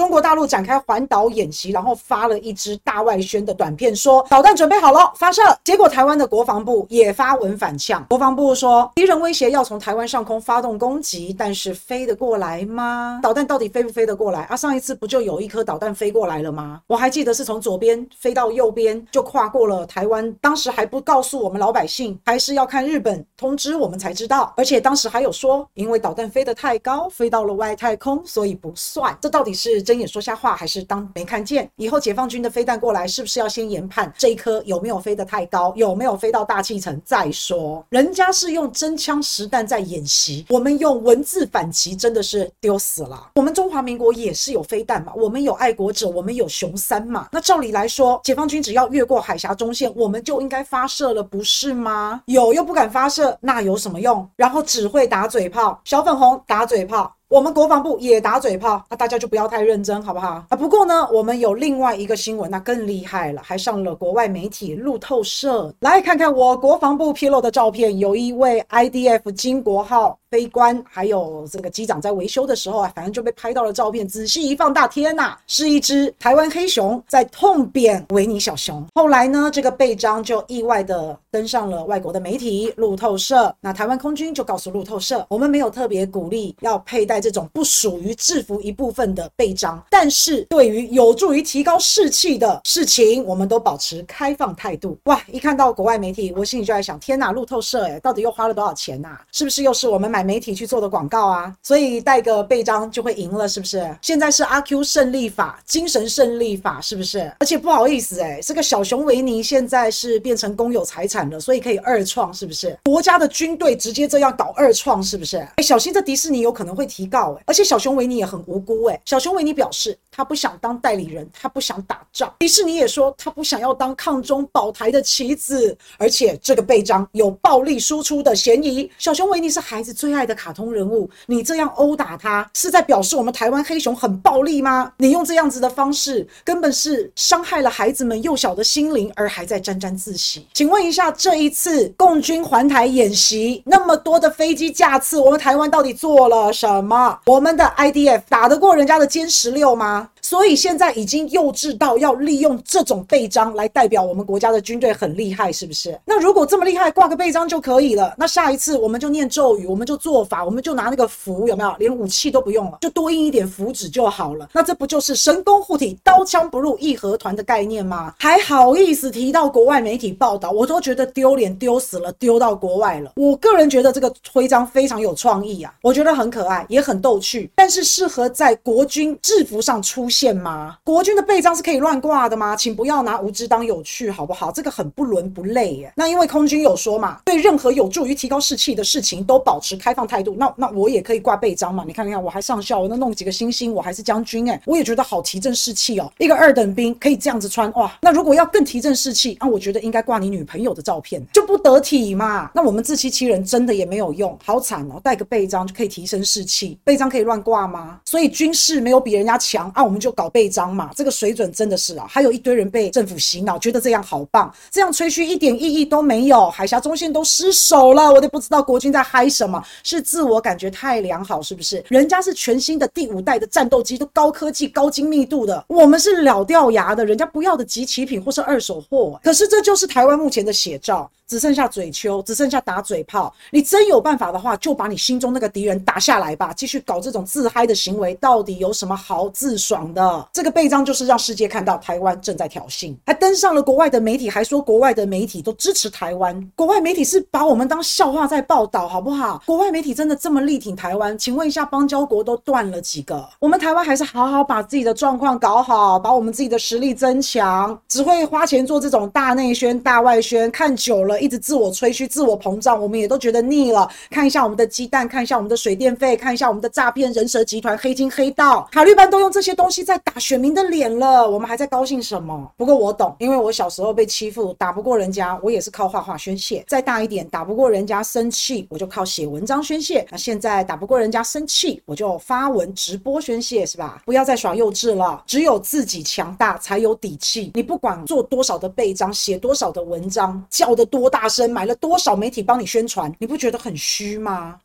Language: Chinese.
中国大陆展开环岛演习，然后发了一支大外宣的短片，说导弹准备好了，发射。结果台湾的国防部也发文反呛，国防部说敌人威胁要从台湾上空发动攻击，但是飞得过来吗？导弹到底飞不飞得过来啊？上一次不就有一颗导弹飞过来了吗？我还记得是从左边飞到右边，就跨过了台湾，当时还不告诉我们老百姓，还是要看日本通知我们才知道，而且当时还有说，因为导弹飞得太高，飞到了外太空，所以不算。这到底是睁眼说瞎话，还是当没看见？以后解放军的飞弹过来，是不是要先研判这一颗有没有飞得太高，有没有飞到大气层再说？人家是用真枪实弹在演习，我们用文字反击，真的是丢死了。我们中华民国也是有飞弹嘛，我们有爱国者，我们有雄三嘛。那照理来说，解放军只要越过海峡中线，我们就应该发射了，不是吗？有又不敢发射，那有什么用？然后只会打嘴炮，小粉红打嘴炮。我们国防部也打嘴炮，那大家就不要太认真，好不好？啊，不过呢，我们有另外一个新闻，那更厉害了，还上了国外媒体路透社。来看看我国防部披露的照片，有一位 IDF 金国号飞官，还有这个机长在维修的时候啊，反正就被拍到了照片。仔细一放大，天呐，是一只台湾黑熊在痛扁维尼小熊。后来呢，这个背章就意外的登上了外国的媒体路透社。那台湾空军就告诉路透社，我们没有特别鼓励要佩戴。这种不属于制服一部分的背章，但是对于有助于提高士气的事情，我们都保持开放态度。哇！一看到国外媒体，我心里就在想：天哪，路透社诶，到底又花了多少钱呐？是不是又是我们买媒体去做的广告啊？所以带个背章就会赢了，是不是？现在是阿 Q 胜利法，精神胜利法，是不是？而且不好意思，诶，这个小熊维尼现在是变成公有财产了，所以可以二创，是不是？国家的军队直接这样搞二创，是不是？诶，小心这迪士尼有可能会提告诶，而且小熊维尼也很无辜诶。小熊维尼表示他不想当代理人，他不想打仗。迪士尼也说他不想要当抗中保台的棋子，而且这个臂章有暴力输出的嫌疑。小熊维尼是孩子最爱的卡通人物，你这样殴打他是在表示我们台湾黑熊很暴力吗？你用这样子的方式根本是伤害了孩子们幼小的心灵，而还在沾沾自喜。请问一下，这一次共军环台演习那么多的飞机架次，我们台湾到底做了什么？我们的 IDF 打得过人家的歼十六吗？所以现在已经幼稚到要利用这种臂章来代表我们国家的军队很厉害，是不是？那如果这么厉害，挂个臂章就可以了。那下一次我们就念咒语，我们就做法，我们就拿那个符，有没有？连武器都不用了，就多印一点符纸就好了。那这不就是神功护体，刀枪不入义和团的概念吗？还好意思提到国外媒体报道，我都觉得丢脸丢死了，丢到国外了。我个人觉得这个徽章非常有创意啊，我觉得很可爱，也很逗趣。但是适合在国军制服上出现见吗？国军的臂章是可以乱挂的吗？请不要拿无知当有趣，好不好？这个很不伦不类耶。那因为空军有说嘛，对任何有助于提高士气的事情都保持开放态度。那那我也可以挂臂章嘛？你看，你看，我还上校，我那弄几个星星，我还是将军哎，我也觉得好提振士气哦。一个二等兵可以这样子穿哇？那如果要更提振士气，那我觉得应该挂你女朋友的照片，就不得体嘛。那我们自欺欺人真的也没有用，好惨哦。带个臂章就可以提升士气，臂章可以。乱挂吗？所以军事没有比人家强啊，我们就搞背章嘛。这个水准真的是啊，还有一堆人被政府洗脑，觉得这样好棒，这样吹嘘一点意义都没有。海峡中线都失守了，我都不知道国军在嗨什么，是自我感觉太良好，是不是？人家是全新的第五代的战斗机，都高科技、高精密度的，我们是老掉牙的，人家不要的即期品或是二手货。可是这就是台湾目前的写照。只剩下嘴丘，只剩下打嘴炮。你真有办法的话，就把你心中那个敌人打下来吧。继续搞这种自嗨的行为，到底有什么好自爽的？这个背章就是让世界看到台湾正在挑衅，还登上了国外的媒体，还说国外的媒体都支持台湾。国外媒体是把我们当笑话在报道，好不好？国外媒体真的这么力挺台湾？请问一下，邦交国都断了几个？我们台湾还是好好把自己的状况搞好，把我们自己的实力增强。只会花钱做这种大内宣、大外宣，看久了。一直自我吹嘘、自我膨胀，我们也都觉得腻了。看一下我们的鸡蛋，看一下我们的水电费，看一下我们的诈骗人蛇集团、黑金黑道、法律班都用这些东西在打选民的脸了，我们还在高兴什么？不过我懂，因为我小时候被欺负，打不过人家，我也是靠画画宣泄。再大一点，打不过人家生气，我就靠写文章宣泄。那现在打不过人家生气，我就发文直播宣泄，是吧？不要再耍幼稚了，只有自己强大才有底气。你不管做多少的背章，写多少的文章，叫得多。大声买了多少媒体帮你宣传，你不觉得很虚吗？